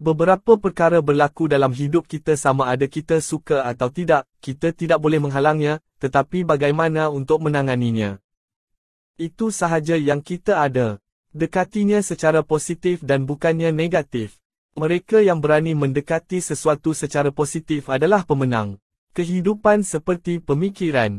Beberapa perkara berlaku dalam hidup kita sama ada kita suka atau tidak, kita tidak boleh menghalangnya, tetapi bagaimana untuk menanganinya. Itu sahaja yang kita ada. Dekatinya secara positif dan bukannya negatif. Mereka yang berani mendekati sesuatu secara positif adalah pemenang. Kehidupan seperti pemikiran.